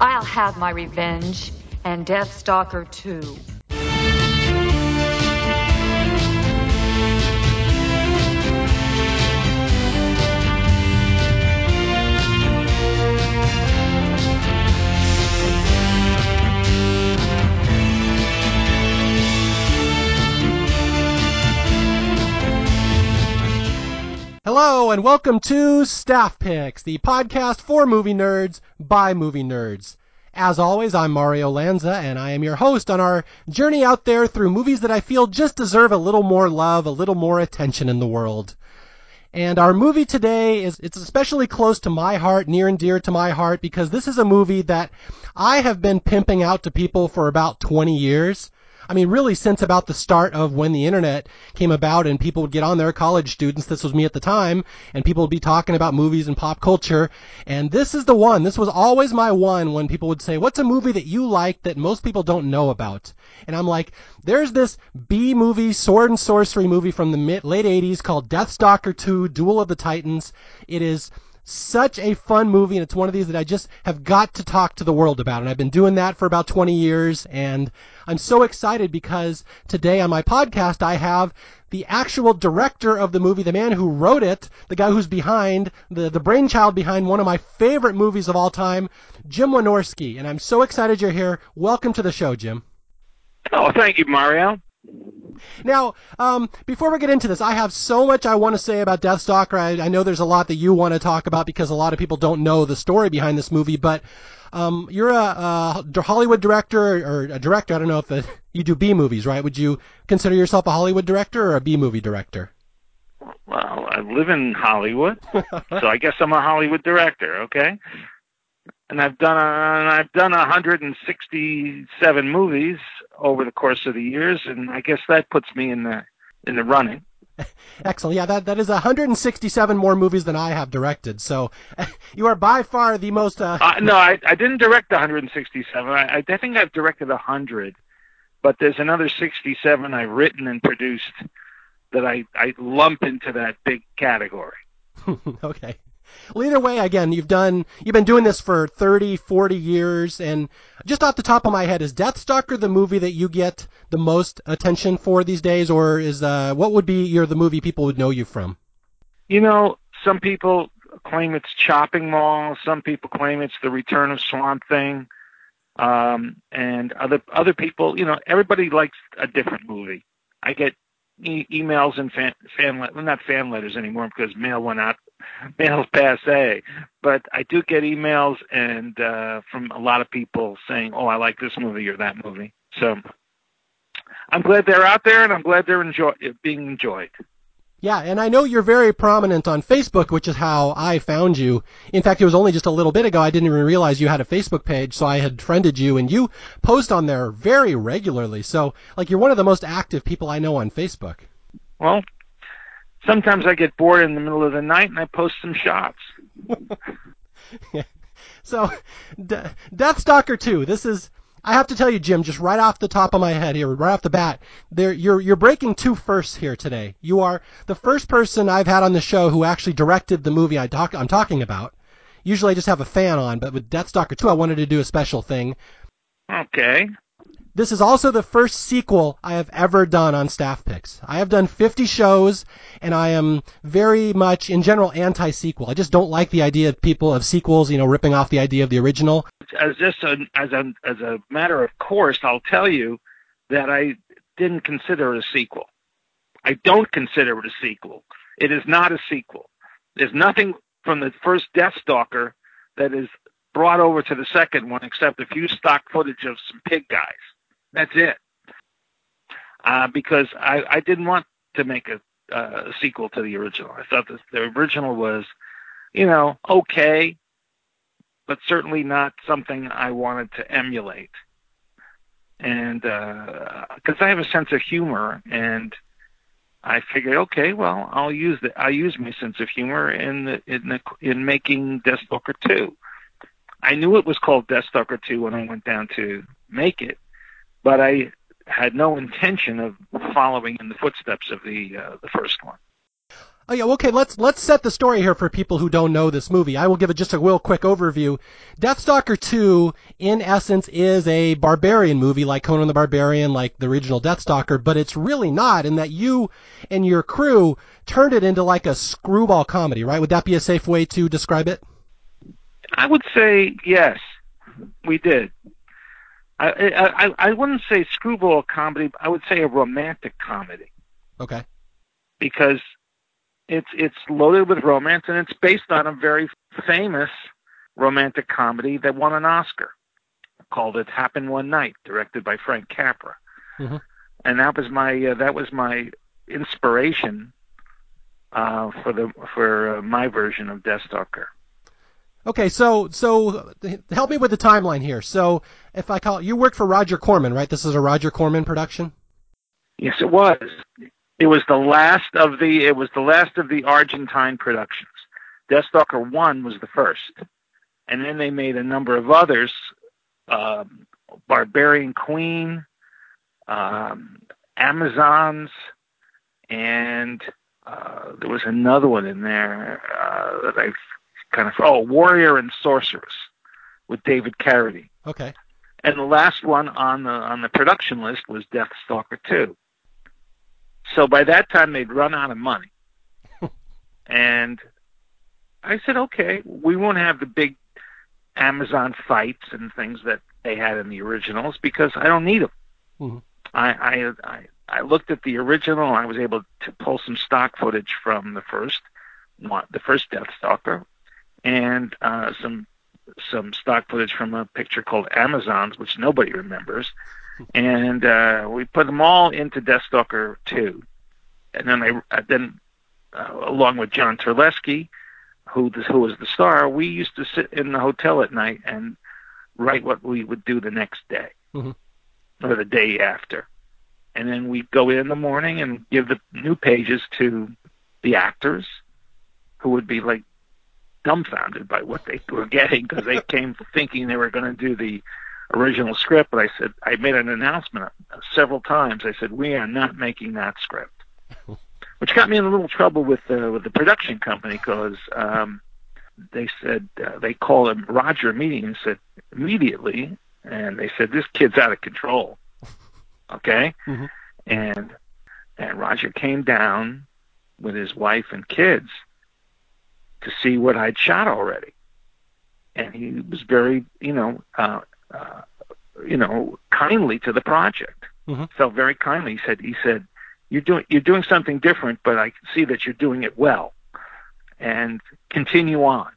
I'll have my revenge, and Deathstalker too. Hello and welcome to Staff Picks, the podcast for movie nerds by movie nerds. As always, I'm Mario Lanza and I am your host on our journey out there through movies that I feel just deserve a little more love, a little more attention in the world. And our movie today is, it's especially close to my heart, near and dear to my heart, because this is a movie that I have been pimping out to people for about 20 years. I mean, really since about the start of when the internet came about and people would get on there, college students, this was me at the time, and people would be talking about movies and pop culture. And this is the one, this was always my one when people would say, what's a movie that you like that most people don't know about? And I'm like, there's this B movie, sword and sorcery movie from the mid, late 80s called Deathstalker 2, Duel of the Titans. It is such a fun movie, and it's one of these that I just have got to talk to the world about. And I've been doing that for about 20 years, and I'm so excited because today on my podcast I have the actual director of the movie, the man who wrote it, the guy who's behind, the, the brainchild behind one of my favorite movies of all time, Jim Wynorski. And I'm so excited you're here. Welcome to the show, Jim. Oh, thank you, Mario. Now, um, before we get into this, I have so much I want to say about Deathstalker. I, I know there's a lot that you want to talk about because a lot of people don't know the story behind this movie, but um, you're a, a, Hollywood director or a director. I don't know if the, you do B movies, right? Would you consider yourself a Hollywood director or a B movie director? Well, I live in Hollywood, so I guess I'm a Hollywood director. Okay, and I've done a, I've done 167 movies over the course of the years, and I guess that puts me in the in the running. Excellent. Yeah, that that is 167 more movies than I have directed. So you are by far the most. Uh... Uh, no, I, I didn't direct 167. I, I think I've directed 100, but there's another 67 I've written and produced that I I lump into that big category. okay. Well, either way, again, you've done, you've been doing this for 30, 40 years, and just off the top of my head, is Deathstalker the movie that you get the most attention for these days, or is, uh, what would be your, the movie people would know you from? You know, some people claim it's Chopping Mall, some people claim it's The Return of Swamp Thing, um, and other, other people, you know, everybody likes a different movie. I get e- emails and fan, fan, well, not fan letters anymore because mail went out mail's passe, but I do get emails and uh, from a lot of people saying, "Oh, I like this movie or that movie." So I'm glad they're out there, and I'm glad they're enjoy being enjoyed. Yeah, and I know you're very prominent on Facebook, which is how I found you. In fact, it was only just a little bit ago I didn't even realize you had a Facebook page, so I had friended you, and you post on there very regularly. So, like, you're one of the most active people I know on Facebook. Well, sometimes I get bored in the middle of the night and I post some shots. yeah. So, De- Deathstalker 2. This is. I have to tell you, Jim, just right off the top of my head here, right off the bat, there you're you're breaking two firsts here today. You are the first person I've had on the show who actually directed the movie I talk I'm talking about. Usually I just have a fan on, but with Deathstalker 2, I wanted to do a special thing. Okay. This is also the first sequel I have ever done on Staff Picks. I have done 50 shows, and I am very much, in general, anti-sequel. I just don't like the idea of people of sequels, you know, ripping off the idea of the original. As just a, as a as a matter of course, I'll tell you that I didn't consider it a sequel. I don't consider it a sequel. It is not a sequel. There's nothing from the first Deathstalker that is brought over to the second one except a few stock footage of some pig guys. That's it. Uh, because I, I didn't want to make a, a sequel to the original. I thought the, the original was, you know, okay, but certainly not something I wanted to emulate. And because uh, I have a sense of humor, and I figured, okay, well, I'll use the I'll use my sense of humor in the in the in making Deathstalker two. I knew it was called Deathstalker two when I went down to make it, but I had no intention of following in the footsteps of the uh, the first one. Oh yeah, okay. Let's let's set the story here for people who don't know this movie. I will give it just a real quick overview. Deathstalker 2, in essence, is a barbarian movie like Conan the Barbarian, like the original Deathstalker, but it's really not. In that you and your crew turned it into like a screwball comedy, right? Would that be a safe way to describe it? I would say yes, we did. I I, I wouldn't say screwball comedy. I would say a romantic comedy. Okay. Because it's it's loaded with romance and it's based on a very famous romantic comedy that won an Oscar called "It Happened One Night," directed by Frank Capra. Mm-hmm. And that was my uh, that was my inspiration uh, for the for uh, my version of Deathstalker. Okay, so so help me with the timeline here. So if I call you worked for Roger Corman, right? This is a Roger Corman production. Yes, it was. It was the last of the it was the last of the Argentine productions. Deathstalker One was the first, and then they made a number of others. Um, Barbarian Queen, um, Amazons, and uh, there was another one in there uh, that I kind of oh Warrior and Sorceress with David Carradine. Okay. And the last one on the on the production list was Deathstalker Two. So by that time they'd run out of money. and I said, okay, we won't have the big Amazon fights and things that they had in the originals because I don't need them. Mm-hmm. I, I I I looked at the original. I was able to pull some stock footage from the first the first Deathstalker, and uh, some some stock footage from a picture called Amazons, which nobody remembers, and uh, we put them all into Deathstalker two, and then I uh, then uh, along with John Terlesky, who who was the star, we used to sit in the hotel at night and write what we would do the next day. Mm-hmm. or the day after, and then we'd go in in the morning and give the new pages to the actors, who would be like dumbfounded by what they were getting because they came thinking they were going to do the original script. But I said I made an announcement several times. I said we are not making that script, which got me in a little trouble with the with the production company because um, they said uh, they called him Roger meeting and said immediately, and they said this kid's out of control. Okay, mm-hmm. and and Roger came down with his wife and kids to see what I'd shot already. And he was very, you know, uh, uh, you know, kindly to the project. Mm-hmm. Felt very kindly. He said, he said, you're doing you're doing something different, but I can see that you're doing it well, and continue on.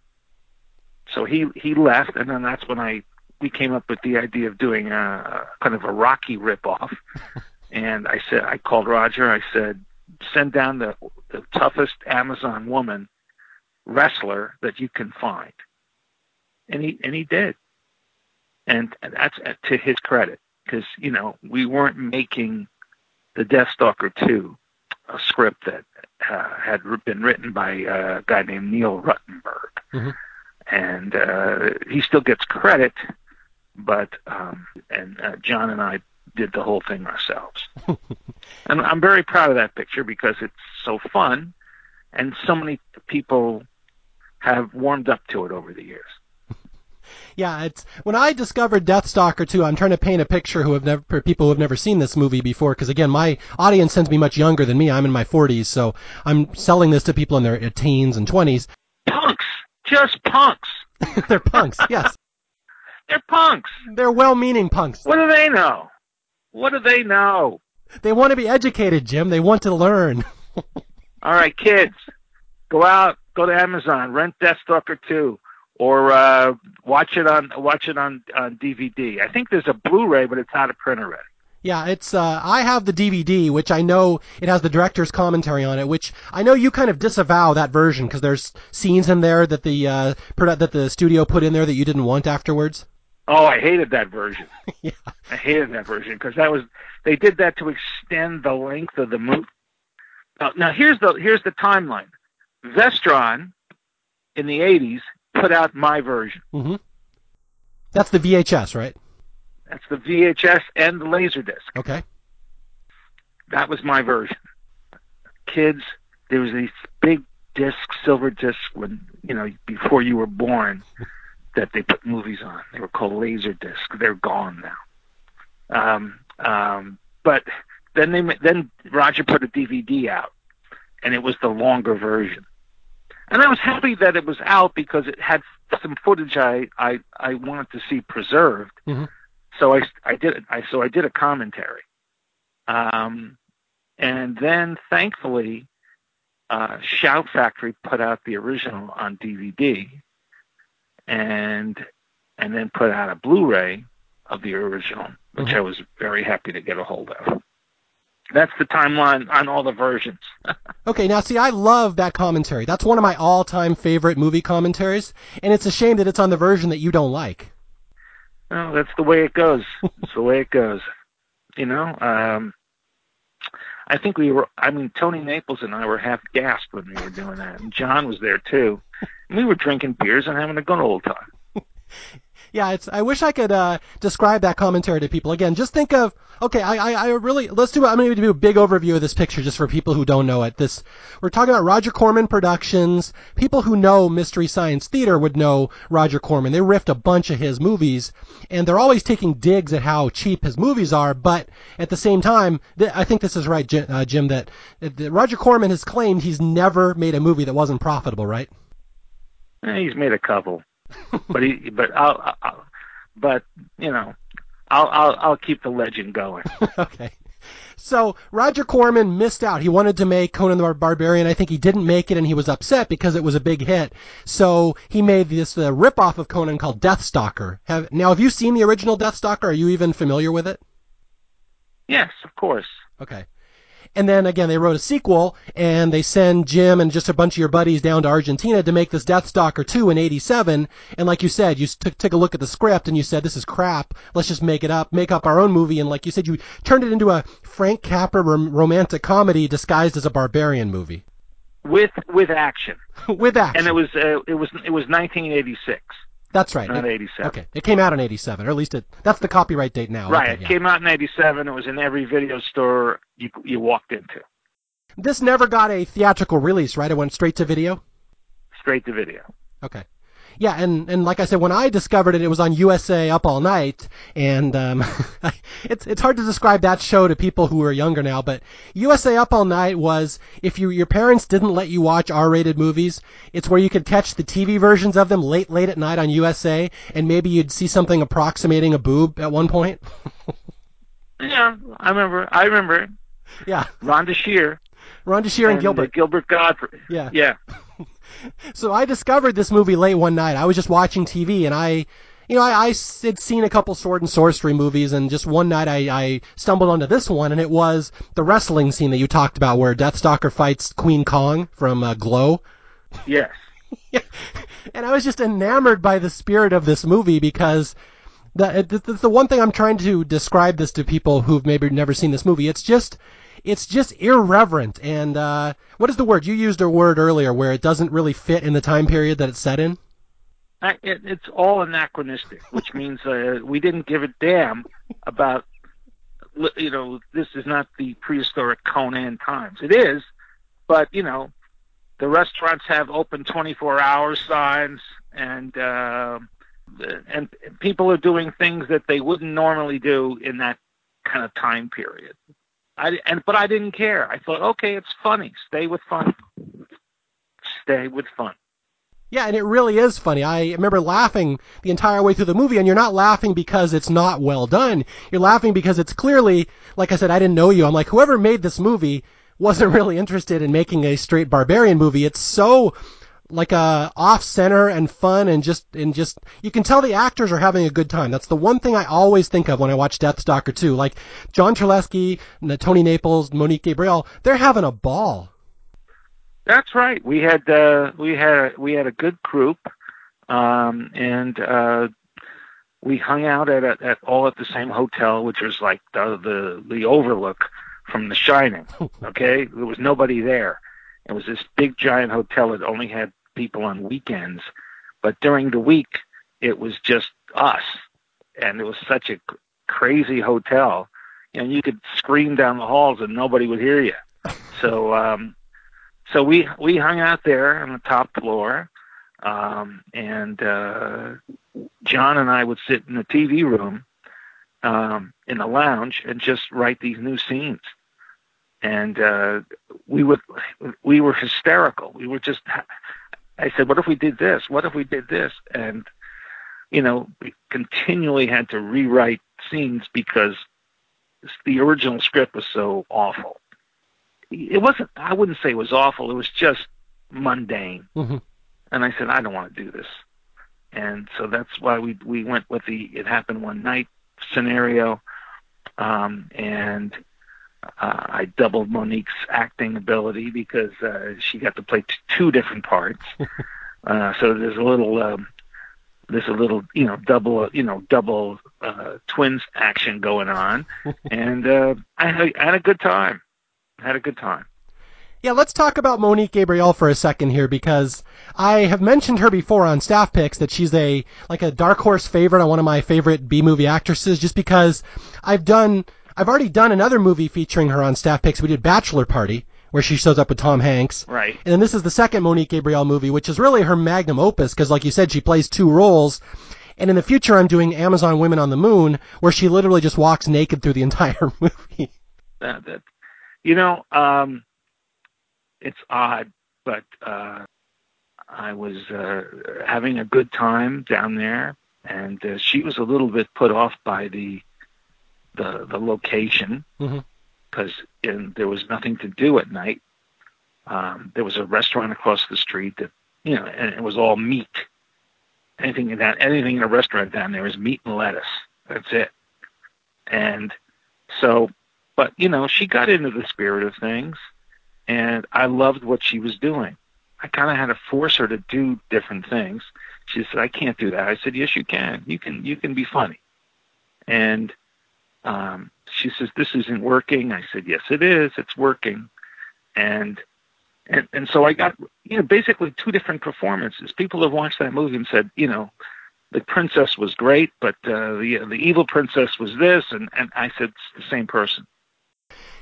So he he left, and then that's when I we came up with the idea of doing a kind of a Rocky ripoff. and I said I called Roger. I said send down the the toughest Amazon woman wrestler that you can find. And he and he did. And, and that's to his credit because you know we weren't making the Deathstalker 2 a script that uh, had been written by a guy named Neil Ruttenberg. Mm-hmm. And uh, he still gets credit, but um, and uh, John and I did the whole thing ourselves. and I'm very proud of that picture because it's so fun, and so many people have warmed up to it over the years. yeah, it's when I discovered Deathstalker 2. I'm trying to paint a picture who have never for people who have never seen this movie before, because again, my audience tends to be much younger than me. I'm in my 40s, so I'm selling this to people in their uh, teens and 20s. Punks, just punks. They're punks, yes. They're punks. They're well-meaning punks. What do they know? What do they know? They want to be educated, Jim. They want to learn. All right, kids, go out, go to Amazon, rent Deathstalker 2, or uh, watch it on watch it on, on DVD. I think there's a Blu-ray, but it's out of print already. Yeah, it's uh, I have the DVD, which I know it has the director's commentary on it, which I know you kind of disavow that version because there's scenes in there that the uh, that the studio put in there that you didn't want afterwards. Oh, I hated that version. yeah. I hated that version because that was they did that to extend the length of the movie. Now, now here's the here's the timeline. Vestron in the 80s put out my version. Mm-hmm. That's the VHS, right? That's the VHS and the Laserdisc. Okay. That was my version. Kids, there was these big discs, silver discs, when you know before you were born, that they put movies on. They were called laser discs. They're gone now. Um, um, but then they then Roger put a DVD out, and it was the longer version. And I was happy that it was out because it had some footage I I, I wanted to see preserved. Mm-hmm. So I I did I so I did a commentary. Um, and then thankfully, uh, Shout Factory put out the original on DVD, and and then put out a Blu-ray of the original, which Mhm. I was very happy to get a hold of. That's the timeline on all the versions. Okay, now see, I love that commentary. That's one of my all-time favorite movie commentaries, and it's a shame that it's on the version that you don't like. Well, that's the way it goes. it's the way it goes. You know, um, I think we were. I mean, Toni Naples and I were half gassed when we were doing that, and John was there too. And we were drinking beers and having a good old time. Yeah, it's. I wish I could uh, describe that commentary to people. Again, just think of. Okay, I, I, I really let's do. I'm going to do a big overview of this picture just for people who don't know it. This we're talking about Roger Corman Productions. People who know Mystery Science Theater would know Roger Corman. They riffed a bunch of his movies, and they're always taking digs at how cheap his movies are. But at the same time, th- I think this is right, Jim, uh, Jim that, that Roger Corman has claimed he's never made a movie that wasn't profitable. Right? He's made a couple, but he. But I'll. I'll but you know, I'll. I'll. I'll keep the legend going. okay. So Roger Corman missed out. He wanted to make Conan the Barbarian. I think he didn't make it, and he was upset because it was a big hit. So he made this uh, ripoff of Conan called Deathstalker. Have, now, have you seen the original Deathstalker? Are you even familiar with it? Yes, of course. Okay. And then again, they wrote a sequel, and they send Jim and just a bunch of your buddies down to Argentina to make this Deathstalker 2 in 87. And like you said, you took, took a look at the script and you said, this is crap. Let's just make it up, make up our own movie. And like you said, you turned it into a Frank Capra rom- romantic comedy disguised as a barbarian movie. With with action, With action. and it was uh, it was it was 1986, That's right. not It- 87. okay. It came out in 87, or at least it, that's the copyright date now. Right. Okay, it yeah. came out in '87. It was in every video store you you walked into, This never got a theatrical release, right? It went straight to video? straight to video. Okay. Yeah, and, and like I said, when I discovered it, it was on USA Up All Night, and um, it's it's hard to describe that show to people who are younger now. But USA Up All Night was if you your parents didn't let you watch R-rated movies, it's where you could catch the TV versions of them late late at night on USA, and maybe you'd see something approximating a boob at one point. Yeah, I remember. I remember. yeah, Rhonda Shear Rhonda Shear and, uh, Gilbert. Gilbert Gottfried. Yeah. Yeah. So I discovered this movie late one night. I was just watching TV and I, you know, I had seen a couple sword and sorcery movies and just one night I, I stumbled onto this one and it was the wrestling scene that you talked about where Deathstalker fights Queen Kong from uh, Glow. Yes. And I was just enamored by the spirit of this movie because the, the, the one thing I'm trying to describe this to people who've maybe never seen this movie, it's just, it's just irreverent and, uh, what is the word? You used a word earlier where it doesn't really fit in the time period that it's set in. It, it's all anachronistic, which means uh, we didn't give a damn about. You know, this is not the prehistoric Conan times. It is, but you know, the restaurants have open 24 hour signs, and uh, and people are doing things that they wouldn't normally do in that kind of time period. I and but I didn't care. I thought, okay, it's funny. Stay with fun. Stay with fun. Yeah, and it really is funny. I remember laughing the entire way through the movie, and you're not laughing because it's not well done. You're laughing because it's clearly, like I said, I didn't know you. I'm like, whoever made this movie wasn't really interested in making a straight barbarian movie. It's so like uh, off center and fun and just and just you can tell the actors are having a good time. That's the one thing I always think of when I watch Deathstalker 2. Like John Terlesky, Toni Naples, Monique Gabrielle, they're having a ball. That's right. We had uh, we had we had a good group, um, and uh, we hung out at, at at all at the same hotel, which was like the the the overlook from The Shining. Okay, there was nobody there. It was this big giant hotel that only had people on weekends, but during the week it was just us, and it was such a crazy hotel. and you could scream down the halls and nobody would hear you. So. um so we we hung out there on the top floor, um, and uh, John and I would sit in the TV room um, in the lounge and just write these new scenes. And uh, we would we were hysterical. We were just. I said, "What if we did this? What if we did this?" And you know, we continually had to rewrite scenes because the original script was so awful. It wasn't. I wouldn't say it was awful. It was just mundane. Mm-hmm. And I said, I don't want to do this. And so that's why we we went with the it happened one night scenario. Um, and uh, I doubled Monique's acting ability because uh, she got to play t- two different parts. uh, so there's a little um, there's a little you know double you know double uh, twins action going on, and uh, I, had, I had a good time. I had a good time. Yeah, let's talk about Monique Gabrielle for a second here because I have mentioned her before on staff picks that she's a like a dark horse favorite on one of my favorite B movie actresses just because I've done I've already done another movie featuring her on staff picks. We did Bachelor Party where she shows up with Tom Hanks. Right. And then this is the second Monique Gabrielle movie, which is really her magnum opus because like you said she plays two roles. And in the future I'm doing Amazon Women on the Moon where she literally just walks naked through the entire movie. That, that you know, um it's odd, but uh, I was uh, having a good time down there, and uh, she was a little bit put off by the the, the location because mm-hmm. there was nothing to do at night. Um, there was a restaurant across the street that you know, and it was all meat. Anything in that, anything in a restaurant down there is meat and lettuce. That's it. And so, but you know, she got into the spirit of things and I loved what she was doing. I kind of had to force her to do different things. She said, "I can't do that." I said, "Yes, you can. You can. You can be funny." And um, she says, "This isn't working." I said, "Yes, it is. It's working." And and and so I got you know basically two different performances. People have watched that movie and said, you know, the princess was great, but uh, the the evil princess was this, and and I said it's the same person.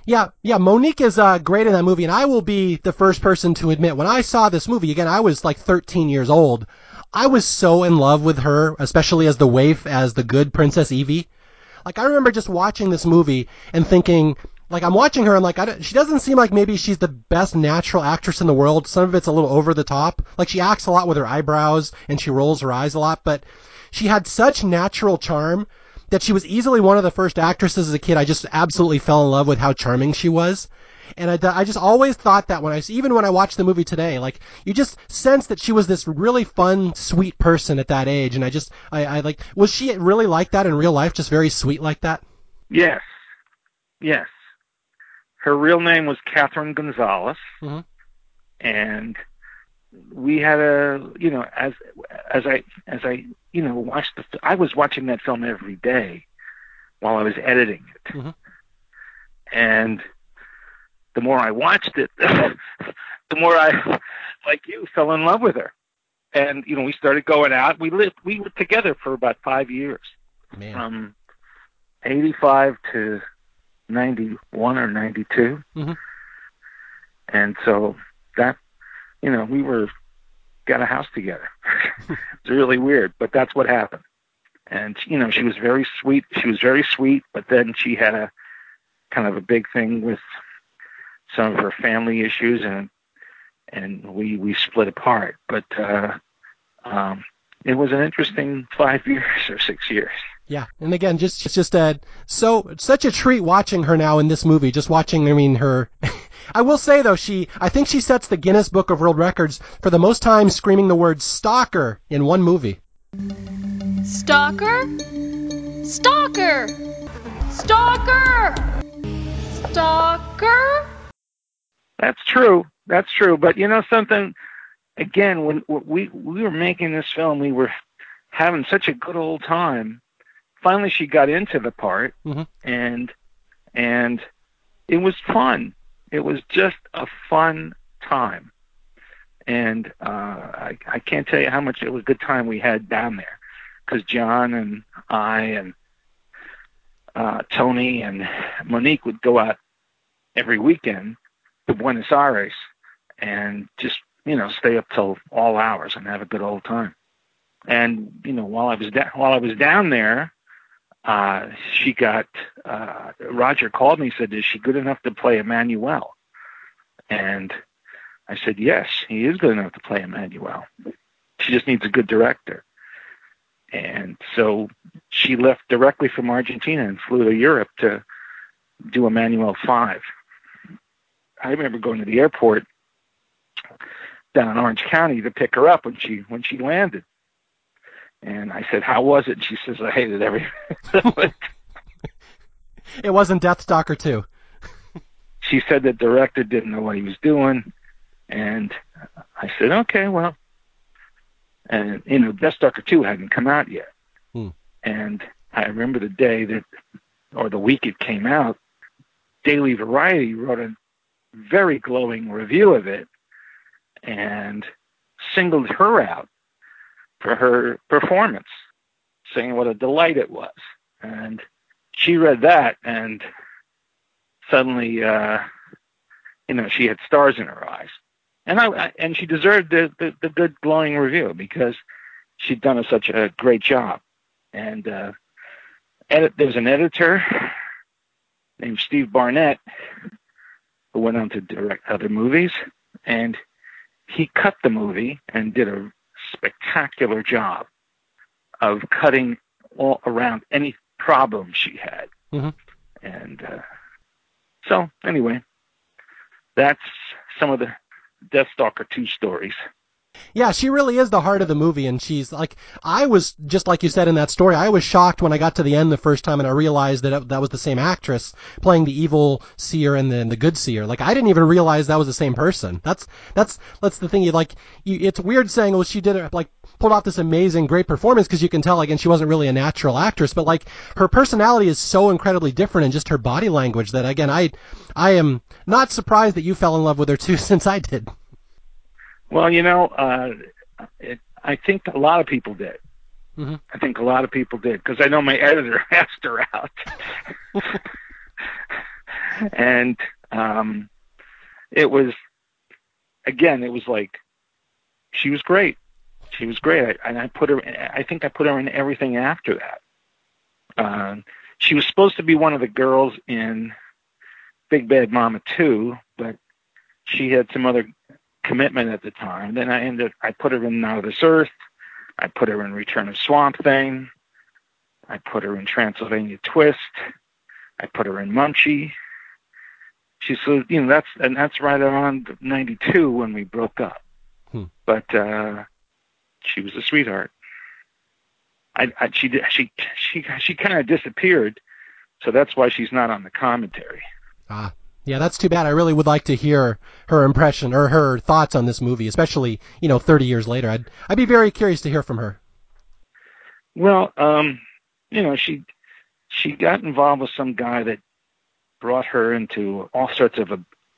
Yeah, yeah, Monique is uh, great in that movie, and I will be the first person to admit when I saw this movie again, I was like 13 years old. I was so in love with her, especially as the waif, as the good Princess Evie. Like I remember just watching this movie and thinking, like I'm watching her and like she doesn't seem like maybe she's the best natural actress in the world. Some of it's a little over the top. Like she acts a lot with her eyebrows and she rolls her eyes a lot, but she had such natural charm that she was easily one of the first actresses as a kid. I just absolutely fell in love with how charming she was. And I, I just always thought that when I, even when I watched the movie today, like, you just sense that she was this really fun, sweet person at that age. And I just, I, I like, was she really like that in real life? Just very sweet like that? Yes. Yes. Her real name was Catherine Gonzalez. Mm-hmm. And we had a you know as as I as I you know watched the I was watching that film every day while I was editing it, mm-hmm. and the more I watched it, the more I like you fell in love with her, and you know we started going out. We lived we were together for about five years, Man. from eighty five to ninety one or ninety two, mm mm-hmm. and so that you know, we were got a house together. it's really weird, but that's what happened. And you know, she was very sweet. She was very sweet, but then she had a kind of a big thing with some of her family issues, and and we we split apart. But uh, um, it was an interesting five years or six years. Yeah, and again, just just uh, so such a treat watching her now in this movie. Just watching, I mean, her I will say though, she I think she sets the Guinness Book of World Records for the most time screaming the word stalker in one movie. Stalker? Stalker! Stalker! Stalker? That's true. That's true. But you know something? Again, when we we were making this film, we were having such a good old time. Finally, she got into the part, mm-hmm. and and it was fun it was just a fun time. And uh, I, I can't tell you how much it was a good time we had down there because John and I and uh, Toni and Monique would go out every weekend to Buenos Aires and just you know stay up till all hours and have a good old time. And you know while I was da- while I was down there, uh, she got uh, Roger called me and said is she good enough to play Emmanuelle? And I said yes, he is good enough to play Emmanuelle. She just needs a good director. And so she left directly from Argentina and flew to Europe to do Emmanuelle 5. I remember going to the airport down in Orange County to pick her up when she when she landed. And I said, "How was it?" And she says, "I hated every." it wasn't Deathstalker 2. she said the director didn't know what he was doing, and I said, "Okay, well." And you know, Deathstalker 2 hadn't come out yet, hmm. and I remember the day that, or the week it came out, Daily Variety wrote a very glowing review of it and singled her out for her performance, saying what a delight it was. And she read that and suddenly, uh, you know, she had stars in her eyes. And I, and she deserved the, the, the good glowing review because she'd done a, such a great job. And, uh, edit, there's an editor named Steve Barnett who went on to direct other movies and he cut the movie and did a spectacular job of cutting all around any problem she had. Mm-hmm. And uh, so, anyway, that's some of the *Death Deathstalker 2 stories. Yeah, she really is the heart of the movie, and she's like, I was just like you said in that story. I was shocked when I got to the end the first time, and I realized that it, that was the same actress playing the evil seer and then the good seer. Like I didn't even realize that was the same person. That's that's that's the thing. You like, you, it's weird saying, well, she did it like pulled off this amazing, great performance because you can tell again she wasn't really a natural actress, but like her personality is so incredibly different and just her body language that again I I am not surprised that you fell in love with her too, since I did. Well, you know, uh, it, I think a lot of people did. Mm-hmm. I think a lot of people did because I know my editor asked her out, and um, it was again, it was like she was great. She was great, I, and I put her. I think I put her in everything after that. Uh, she was supposed to be one of the girls in Big Bad Mama 2, but she had some other commitment at the time. Then I ended. I put her in Not of This Earth. I put her in Return of Swamp Thing. I put her in Transylvania Twist. I put her in Munchie. She said, you know, that's and that's right around '92 when we broke up. Hmm. But uh, she was a sweetheart. I, I she she she she kind of disappeared, so that's why she's not on the commentary. Ah, yeah, that's too bad. I really would like to hear her impression or her thoughts on this movie, especially you know 30 years later. I'd I'd be very curious to hear from her. Well, um, you know, she she got involved with some guy that brought her into all sorts of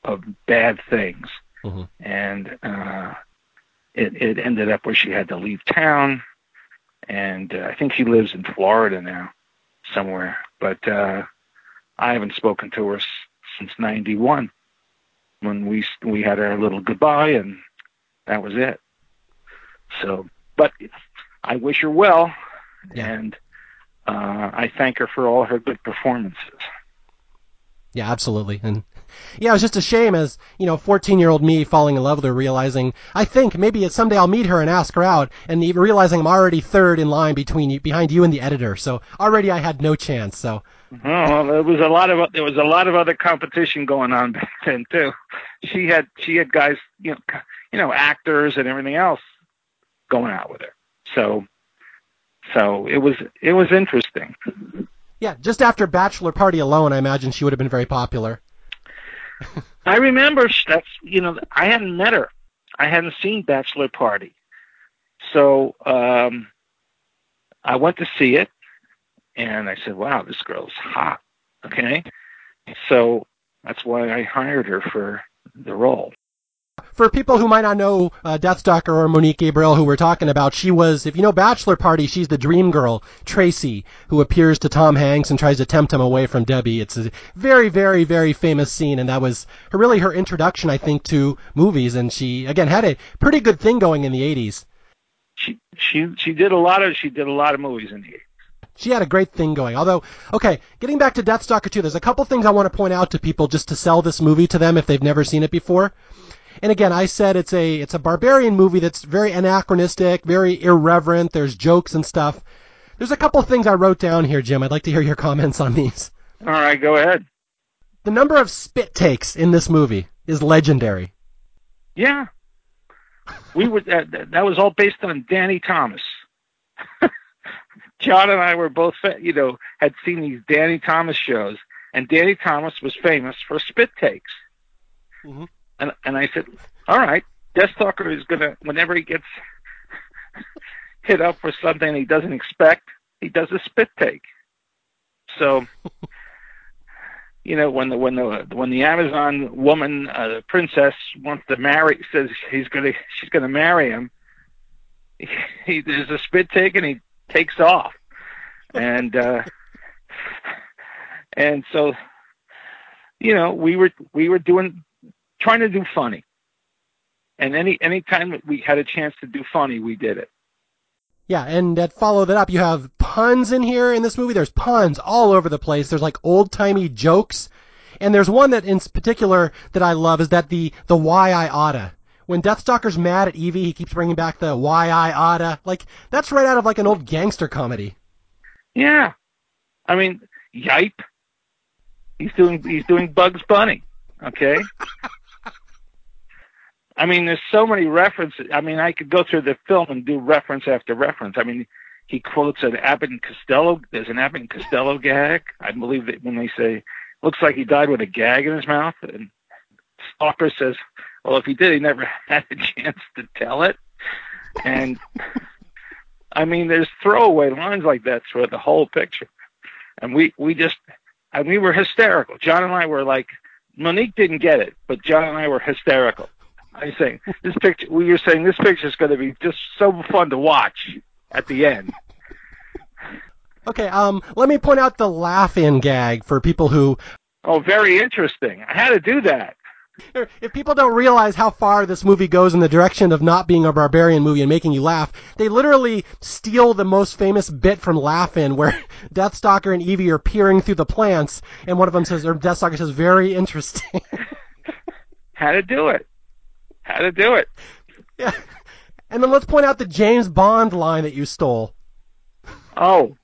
of bad things, mm-hmm. and uh, it it ended up where she had to leave town, and uh, I think she lives in Florida now, somewhere. But uh, I haven't spoken to her since '91 when we we had our little goodbye, and that was it. So, but I wish her well, yeah. and uh, I thank her for all her good performances. Yeah, absolutely. And yeah, it was just a shame as, you know, 14 year old me falling in love with her, realizing, I think maybe someday I'll meet her and ask her out, and even realizing I'm already third in line between you, behind you and the editor. So already I had no chance. So. Oh, well, there was a lot of there was a lot of other competition going on back then too. She had she had guys, you know, you know, actors and everything else going out with her. So, so it was it was interesting. Yeah, just after Bachelor Party alone, I imagine she would have been very popular. I remember that's you know I hadn't met her, I hadn't seen Bachelor Party, so um, I went to see it, and I said, "Wow, this girl's hot." Okay, so that's why I hired her for the role for people who might not know uh, Deathstalker or Monique Gabrielle, who we're talking about, she was, if you know Bachelor Party, she's the dream girl, Tracy, who appears to Tom Hanks and tries to tempt him away from Debbie. It's a very, very, very famous scene, and that was her, really her introduction, I think, to movies. And she, again, had a pretty good thing going in the 80s. She she she did a lot of she did a lot of movies in the 80s. She had a great thing going. Although, okay, getting back to Deathstalker 2, there's a couple things I want to point out to people just to sell this movie to them if they've never seen it before. And again, I said it's a it's a barbarian movie that's very anachronistic, very irreverent. There's jokes and stuff. There's a couple things I wrote down here, Jim. I'd like to hear your comments on these. All right, go ahead. The number of spit takes in this movie is legendary. Yeah, we were that, that was all based on Danny Thomas. John and I were both, you know, had seen these Danny Thomas shows, and Danny Thomas was famous for spit takes. Mm-hmm. And and I said, all right, Deathstalker is gonna whenever he gets hit up for something he doesn't expect, he does a spit take. So, you know, when the when the when the Amazon woman, uh, the princess, wants to marry, says he's gonna she's gonna marry him. He, he there's a spit take and he takes off, and uh, and so, you know, we were we were doing trying to do funny. And any any time we had a chance to do funny, we did it. Yeah, and that follow that up, you have puns in here in this movie. There's puns all over the place. There's like old timey jokes, and there's one that in particular that I love is that the the why I oughta. When Deathstalker's mad at Evie, he keeps bringing back the why I oughta. Like that's right out of like an old gangster comedy. Yeah, I mean, yipe. He's doing he's doing Bugs Bunny. Okay. I mean, there's so many references. I mean, I could go through the film and do reference after reference. I mean, he quotes an Abbott and Costello. There's an Abbott and Costello gag. I believe that when they say, "Looks like he died with a gag in his mouth," and Stalker says, "Well, if he did, he never had a chance to tell it." And I mean, there's throwaway lines like that throughout the whole picture, and we we just and we were hysterical. John and I were like, Monique didn't get it, but John and I were hysterical. I was saying this picture. We were saying this picture is going to be just so fun to watch at the end. Okay, um, let me point out the laugh-in gag for people who. Oh, very interesting. I had to do that. If people don't realize how far this movie goes in the direction of not being a barbarian movie and making you laugh, they literally steal the most famous bit from Laugh-In, where Deathstalker and Evie are peering through the plants, and one of them says, or Deathstalker says, "Very interesting." How to do it? How to do it? Yeah. And then let's point out the James Bond line that you stole. Oh.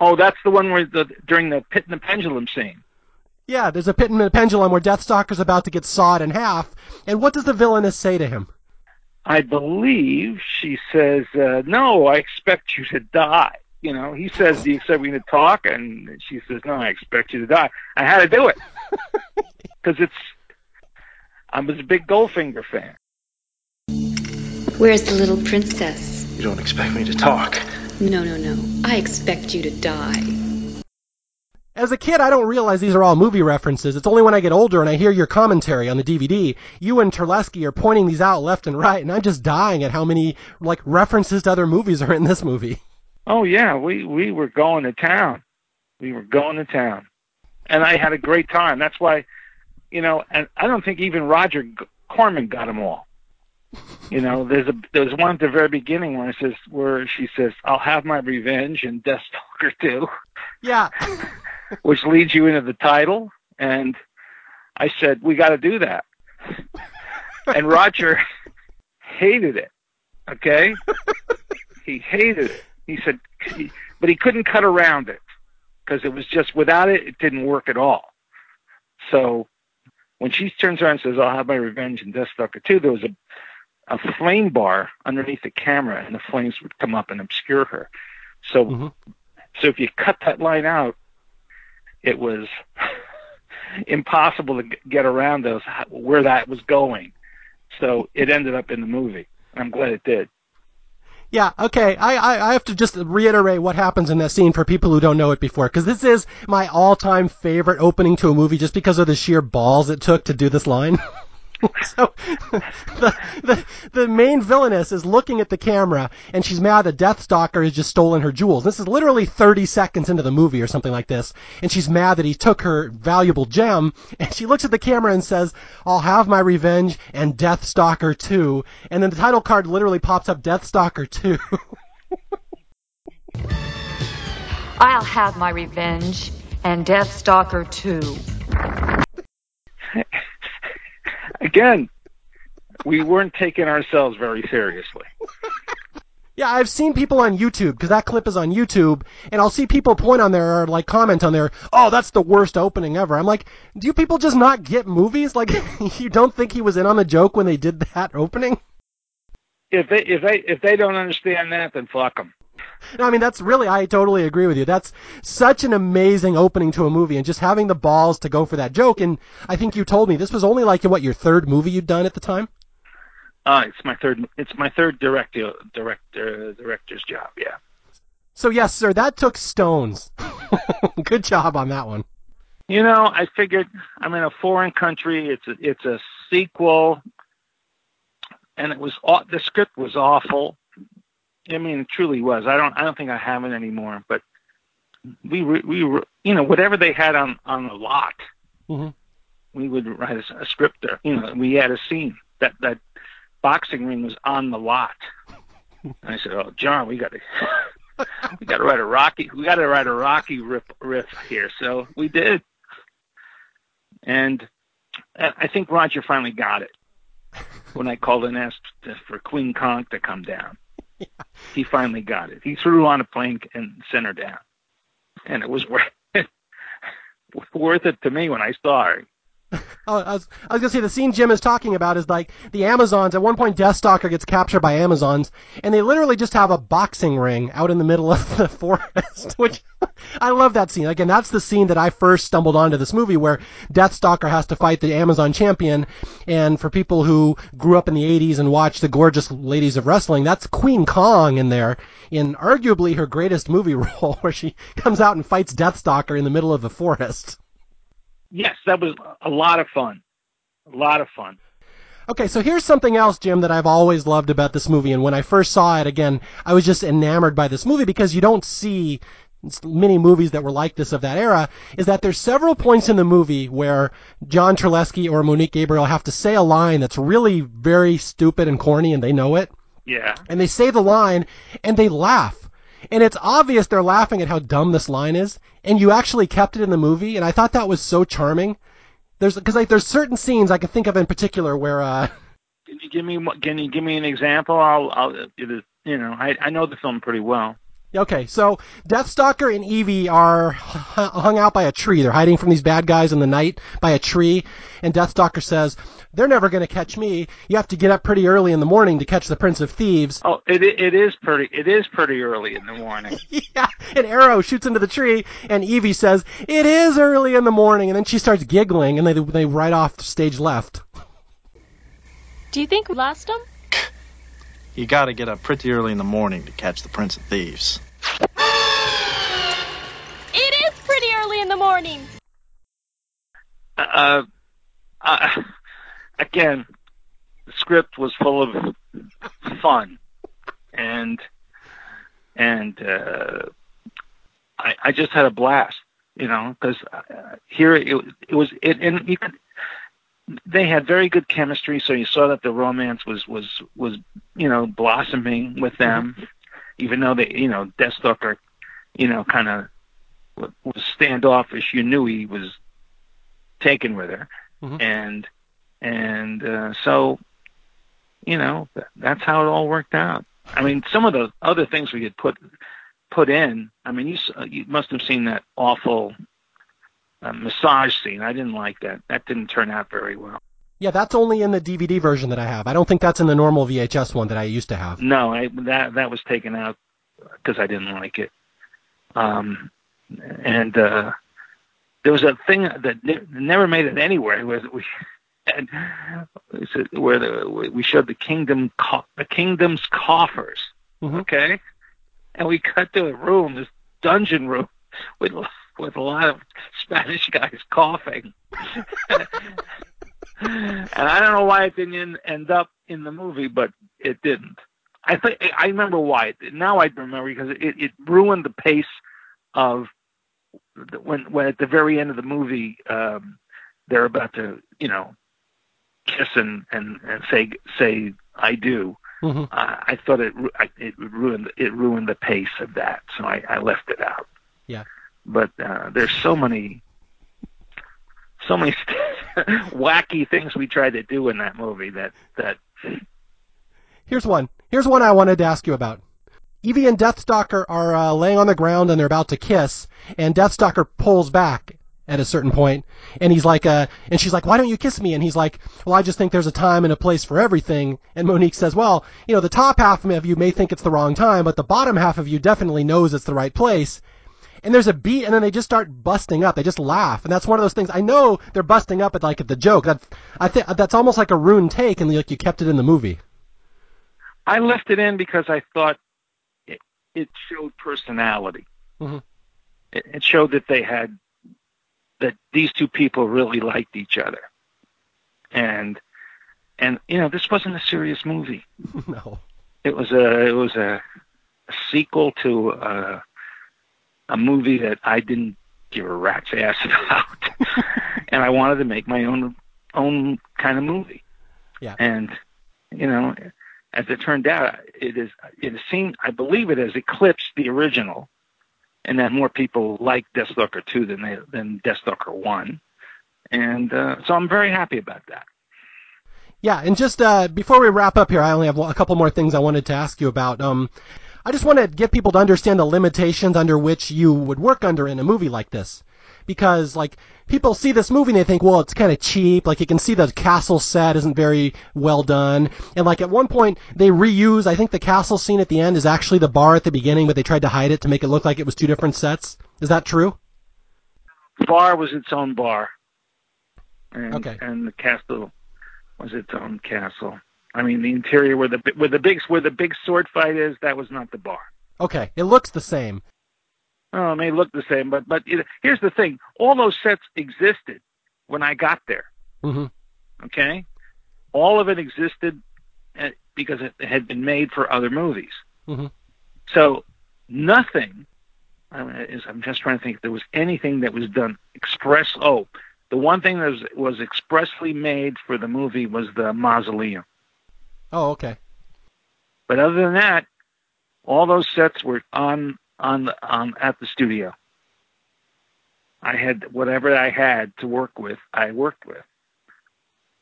Oh, that's the one where the during the pit and the pendulum scene. Yeah, there's a pit and a pendulum where Deathstalker's about to get sawed in half, and what does the villainess say to him? I believe she says, uh, "No, I expect you to die." You know, he says, "Do you expect me to talk?" And she says, "No, I expect you to die." I had to do it because it's I was a big Goldfinger fan. Where's the little princess? You don't expect me to talk. No, no, no. I expect you to die. As a kid, I don't realize these are all movie references. It's only when I get older and I hear your commentary on the DVD, you and Terlesky are pointing these out left and right, and I'm just dying at how many like references to other movies are in this movie. Oh yeah, we we were going to town. We were going to town, and I had a great time. That's why you know, and I don't think even Roger Corman got them all. You know, there's a there's one at the very beginning where it says where she says, "I'll have my revenge" in Deathstalker 2. Yeah. which leads you into the title, and I said, "We got to do that." and Roger hated it. Okay, he hated it. He said, he, but he couldn't cut around it because it was just without it, it didn't work at all. So when she turns around and says, I'll have my revenge in Deathstalker 2, there was a, a flame bar underneath the camera and the flames would come up and obscure her. So, mm-hmm. so if you cut that line out, it was impossible to get around those, where that was going. So it ended up in the movie. I'm glad it did. Yeah, okay. I, I, I have to just reiterate what happens in that scene for people who don't know it before, because this is my all-time favorite opening to a movie just because of the sheer balls it took to do this line. so the, the the main villainess is looking at the camera and she's mad that Deathstalker has just stolen her jewels. This is literally 30 seconds into the movie or something like this, and she's mad that he took her valuable gem. And she looks at the camera and says, "I'll have my revenge and Deathstalker 2." And then the title card literally pops up Deathstalker 2. I'll have my revenge and Deathstalker 2. Again, we weren't taking ourselves very seriously. Yeah, I've seen people on YouTube because that clip is on YouTube, and I'll see people point on there or like comment on there. Oh, that's the worst opening ever. I'm like, do you people just not get movies? Like, you don't think he was in on the joke when they did that opening? If they if they if they don't understand that, then fuck them. No, I mean that's really I totally agree with you. That's such an amazing opening to a movie, and just having the balls to go for that joke. And I think you told me this was only like what your third movie you'd done at the time. Uh, it's my third. It's my third director director director's job. Yeah. So yes, sir, that took stones. Good job on that one. You know, I figured I'm in a foreign country. It's a it's a sequel, and it was the script was awful. I mean, it truly was. I don't I don't think I have it anymore. But we re- we re- you know whatever they had on on the lot, Mhm. we would write a, a script there. You know, we had a scene that that boxing ring was on the lot. And I said, "Oh, John, we got to we got to write a Rocky we got to write a Rocky riff, riff here." So we did, and I think Roger finally got it when I called and asked for Queen Kong to come down. He finally got it. He threw on a plane and sent her down, and it was worth worth it to me when I saw her. Oh, I was, I was gonna say the scene Jim is talking about is like the Amazons. At one point, Deathstalker gets captured by Amazons, and they literally just have a boxing ring out in the middle of the forest. Which I love that scene. Again, that's the scene that I first stumbled onto this movie where Deathstalker has to fight the Amazon champion. And for people who grew up in the '80s and watched the gorgeous ladies of wrestling, that's Queen Kong in there in arguably her greatest movie role, where she comes out and fights Deathstalker in the middle of the forest. Yes, that was a lot of fun. A lot of fun. Okay, so here's something else, Jim, that I've always loved about this movie. And when I first saw it again, I was just enamored by this movie because you don't see many movies that were like this of that era. Is that there's several points in the movie where John Terlesky or Monique Gabrielle have to say a line that's really very stupid and corny, and they know it. Yeah. And they say the line, and they laugh. And it's obvious they're laughing at how dumb this line is, and you actually kept it in the movie, and I thought that was so charming. There's because like there's certain scenes I can think of in particular where uh Can you give me can you give me an example? I'll I'll it is, you know I I know the film pretty well. Okay, so Deathstalker and Evie are hung out by a tree. They're hiding from these bad guys in the night by a tree, and Deathstalker says, "They're never going to catch me. You have to get up pretty early in the morning to catch the Prince of Thieves." Oh, it it is pretty it is pretty early in the morning. yeah, an arrow shoots into the tree, and Evie says, "It is early in the morning," and then she starts giggling, and they they right off stage left. Do you think we lost him? You gotta get up pretty early in the morning to catch the Prince of Thieves. It is pretty early in the morning. Uh, uh, again, the script was full of fun, and and uh, I, I just had a blast, you know, because uh, here it, it was, it, and you could, they had very good chemistry, so you saw that the romance was was was you know blossoming with them, even though they, you know, Deathstalker, you know, kind of was standoffish. You knew he was taken with her, Mhm. and and uh, so you know that's how it all worked out. I mean, some of the other things we had put put in. I mean, you you must have seen that awful uh, massage scene. I didn't like that. That didn't turn out very well. Yeah, that's only in the DVD version that I have. I don't think that's in the normal VHS one that I used to have. No, I, that that was taken out because I didn't like it. Um, and uh, there was a thing that ne- never made it anywhere where we had where the, we showed the kingdom co- the kingdom's coffers. Mhm. Okay, and we cut to a room, this dungeon room, with with a lot of Spanish guys coughing. and I don't know why it didn't end up in the movie, but it didn't. I think I remember why. Now I remember because it, it ruined the pace of when when at the very end of the movie um, they're about to you know kiss and and, and say say I do. Mm-hmm. Uh, I thought it it ruined it ruined the pace of that, so I, I left it out. Yeah. But uh, there's so many so many wacky things we tried to do in that movie that that. Here's one. Here's one I wanted to ask you about. Evie and Deathstalker are uh, laying on the ground and they're about to kiss, and Deathstalker pulls back at a certain point, and he's like, uh, and she's like, why don't you kiss me? And he's like, well, I just think there's a time and a place for everything. And Monique says, well, you know, the top half of you may think it's the wrong time, but the bottom half of you definitely knows it's the right place. And there's a beat, and then they just start busting up. They just laugh, and that's one of those things. I know they're busting up at like at the joke. That's I think that's almost like a ruined take, and like you kept it in the movie. I left it in because I thought it, it showed personality. Mhm. It, it showed that they had that these two people really liked each other, and and you know this wasn't a serious movie. no. It was a it was a, a sequel to a, a movie that I didn't give a rat's ass about, and I wanted to make my own own kind of movie. Yeah. And you know, as it turned out, it is it seemed I believe it has eclipsed the original, and that more people like Deathstalker two than they than Deathstalker one, and uh, so I'm very happy about that. Yeah, and just uh, before we wrap up here, I only have a couple more things I wanted to ask you about. Um, I just want to get people to understand the limitations under which you would work under in a movie like this. Because, like, people see this movie and they think, well, it's kind of cheap. Like, you can see the castle set isn't very well done. And, like, at one point, they reuse, I think the castle scene at the end is actually the bar at the beginning, but they tried to hide it to make it look like it was two different sets. Is that true? bar was its own bar, and Okay. and the castle was its own castle. I mean, the interior where the where the big where the big sword fight is, that was not the bar. Okay, it looks the same. Oh, it may look the same, but but it, here's the thing: all those sets existed when I got there. hmm Okay, all of it existed uh, because it had been made for other movies. Mhm. So nothing. I mean, is, I'm just trying to think if there was anything that was done express. Oh, the one thing that was, was expressly made for the movie was the mausoleum. Oh, okay. But other than that, all those sets were on on the, um, at the studio. I had whatever I had to work with. I worked with,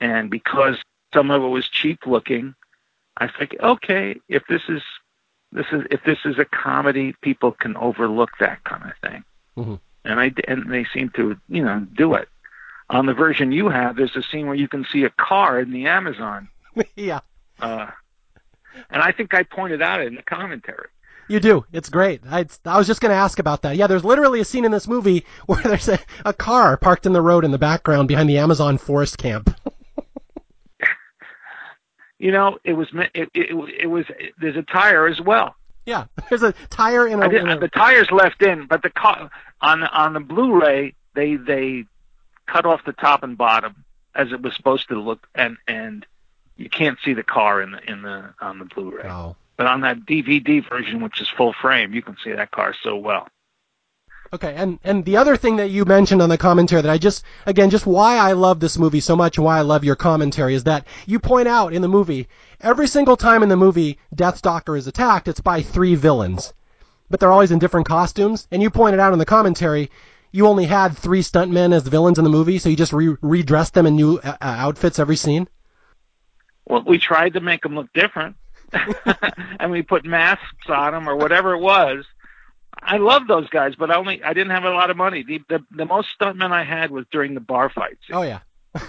and because some of it was cheap looking, I think, okay, if this is this is if this is a comedy, people can overlook that kind of thing. Mhm. And I and they seem to you know do it. On the version you have, there's a scene where you can see a car in the Amazon, yeah, uh, and I think I pointed out it in the commentary. you do. It's great. I, I was just going to ask about that. Yeah, there's literally a scene in this movie where there's a, a car parked in the road in the background behind the Amazon forest camp. You know, it was it, it, it was there's a tire as well. yeah, there's a tire in a. I did, in a- the tires left in, but the car on the on the Blu-ray they they cut off the top and bottom as it was supposed to look, and and you can't see the car in the in the on the Blu-ray. oh. But on that DVD version, which is full frame, you can see that car so well. Okay, and and the other thing that you mentioned on the commentary that I just again just why I love this movie so much and why I love your commentary is that you point out in the movie every single time in the movie Deathstalker is attacked, it's by three villains, but they're always in different costumes. And you pointed out in the commentary you only had three stuntmen as the villains in the movie, so you just re- redressed them in new uh, outfits every scene. Well, we tried to make them look different, and we put masks on them or whatever it was. I love those guys, but I only I didn't have a lot of money. The the, the most stuntmen I had was during the bar fights. Oh yeah.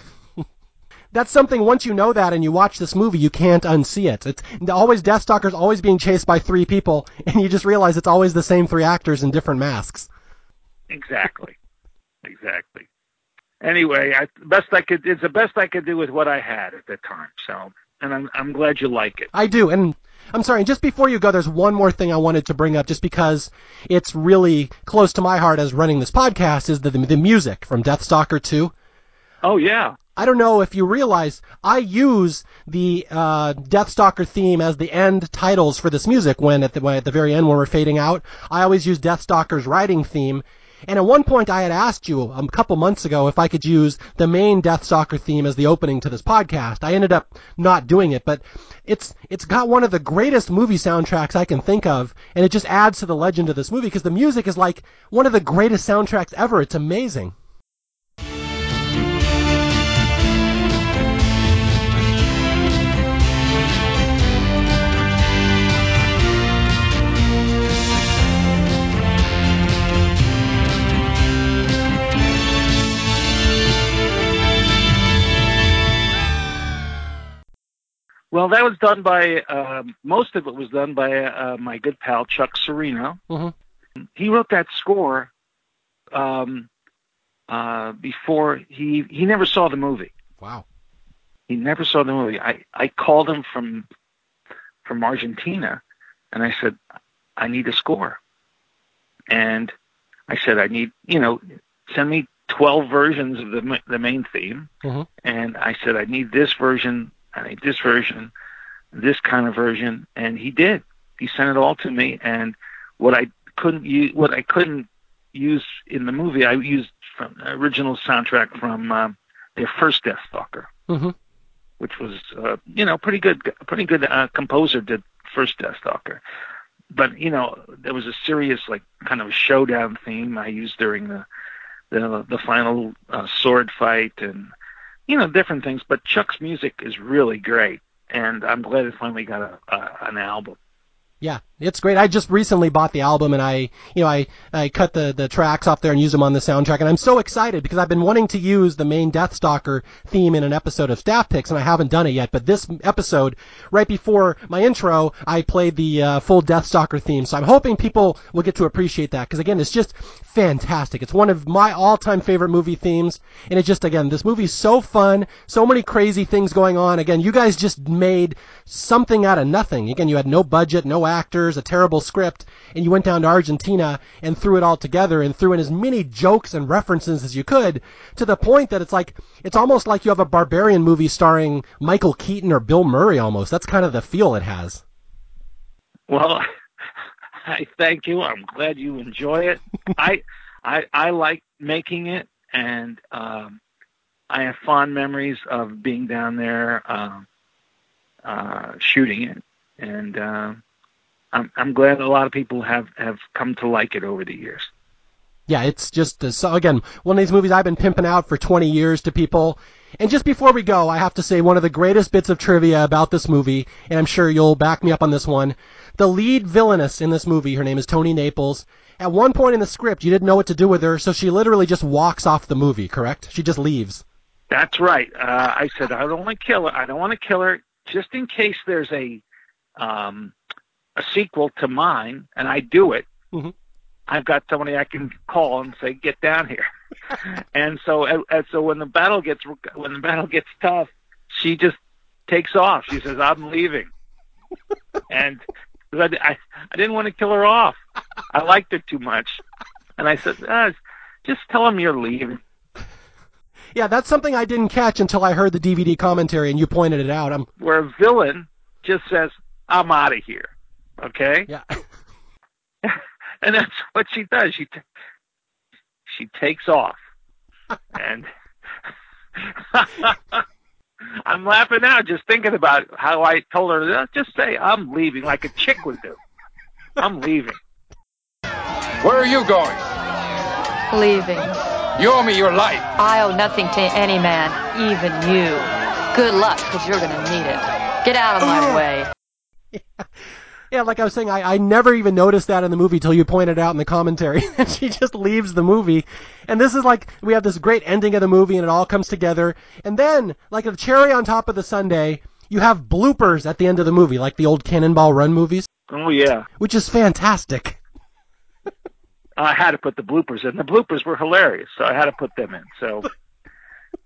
That's something once you know that and you watch this movie, you can't unsee it. It's always Deathstalker's always being chased by three people, and you just realize it's always the same three actors in different masks. Exactly, exactly. Anyway, I best I could it's the best I could do with what I had at the time. So, and I'm I'm glad you like it. I do, and I'm sorry. Just before you go, there's one more thing I wanted to bring up, just because it's really close to my heart as running this podcast, is the the music from Deathstalker 2. Oh yeah, I don't know if you realize I use the uh, Deathstalker theme as the end titles for this music. When at the when at the very end when we're fading out, I always use Deathstalker's writing theme. And at one point, I had asked you a couple months ago if I could use the main Deathstalker theme as the opening to this podcast. I ended up not doing it, but it's it's got one of the greatest movie soundtracks I can think of, and it just adds to the legend of this movie because the music is like one of the greatest soundtracks ever. It's amazing. Well, that was done by um, most of it was done by uh, my good pal Chuck Cirino. Mm-hmm. He wrote that score um, uh, before he he never saw the movie. Wow. He never saw the movie. I I called him from from Argentina, and I said I need a score, and I said I need you know send me twelve versions of the the main theme, mm-hmm. and I said I need this version I need this version, this kind of version, and he did. He sent it all to me, and what I couldn't use, what I couldn't use in the movie, I used from the original soundtrack from uh, their first Deathstalker, mm-hmm. which was uh, you know pretty good, pretty good uh, composer did first Deathstalker. But you know there was a serious like kind of showdown theme I used during the the the final uh, sword fight and you know, different things. But Chuck's music is really great, and I'm glad it finally got a, a an album. Yeah, it's great. I just recently bought the album and I, you know, I, I cut the, the tracks off there and use them on the soundtrack and I'm so excited because I've been wanting to use the main Deathstalker theme in an episode of Staff Picks and I haven't done it yet. But this episode, right before my intro, I played the uh, full Deathstalker theme. So I'm hoping people will get to appreciate that because again, it's just fantastic. It's one of my all-time favorite movie themes and it just, again, this movie's so fun, so many crazy things going on. Again, you guys just made something out of nothing. Again, you had no budget, no actors, a terrible script, and you went down to Argentina and threw it all together and threw in as many jokes and references as you could to the point that it's like it's almost like you have a barbarian movie starring Michael Keaton or Bill Murray almost. That's kind of the feel it has. Well, I thank you. I'm glad you enjoy it. I I I like making it and um I have fond memories of being down there um uh shooting it and uh I'm I'm glad a lot of people have have come to like it over the years. Yeah, it's just so again one of these movies I've been pimping out for 20 years to people. And just before we go, I have to say one of the greatest bits of trivia about this movie, and I'm sure you'll back me up on this one. The lead villainess in this movie, her name is Toni Naples. At one point in the script, you didn't know what to do with her, so she literally just walks off the movie. Correct? She just leaves. That's right. Uh, I said I don't want to kill her. I don't want to kill her, just in case there's a um, a sequel to mine, and I do it. Mm-hmm. I've got somebody I can call and say, "Get down here." and so, and, so when the battle gets when the battle gets tough, she just takes off. She says, "I'm leaving," and I, I I didn't want to kill her off. I liked her too much, and I said, ah, "Just tell him you're leaving." Yeah, that's something I didn't catch until I heard the DVD commentary and you pointed it out. I'm where a villain just says, "I'm out of here." Okay. Yeah. and that's what she does. She t- she takes off, and I'm laughing now just thinking about how I told her just say I'm leaving, like a chick would do. I'm leaving. Where are you going? Leaving. You owe me your life. I owe nothing to any man, even you. Good luck, because you're going to need it. Get out of my way. Yeah, like I was saying, I, I never even noticed that in the movie till you pointed it out in the commentary. and she just leaves the movie. And this is like, we have this great ending of the movie and it all comes together. And then, like a cherry on top of the sundae, you have bloopers at the end of the movie, like the old Cannonball Run movies. Oh yeah. Which is fantastic. I had to put the bloopers in. The bloopers were hilarious, so I had to put them in. So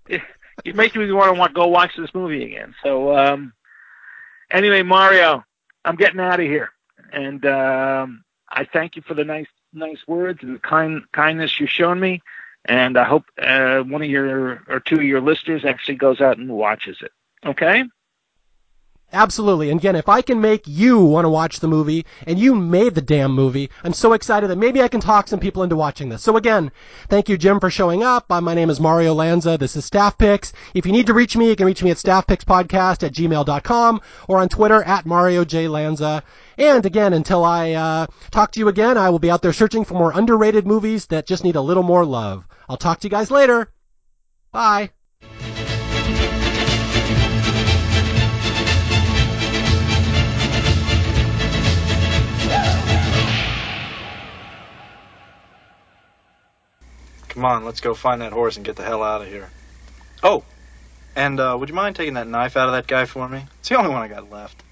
it, it makes me want to want to go watch this movie again. So um, anyway, Mario, I'm getting out of here, and um, I thank you for the nice nice words and the kind kindness you've shown me. and I hope uh, one of your or two of your listeners actually goes out and watches it. Okay. Absolutely. And again, if I can make you want to watch the movie, and you made the damn movie, I'm so excited that maybe I can talk some people into watching this. So again, thank you, Jim, for showing up. Uh, my name is Mario Lanza. This is Staff Picks. If you need to reach me, you can reach me at staffpickspodcast at gmail.com or on Twitter at Mario J. Lanza. And again, until I uh, talk to you again, I will be out there searching for more underrated movies that just need a little more love. I'll talk to you guys later. Bye. Come on, let's go find that horse and get the hell out of here. Oh, and uh, would you mind taking that knife out of that guy for me? It's the only one I got left.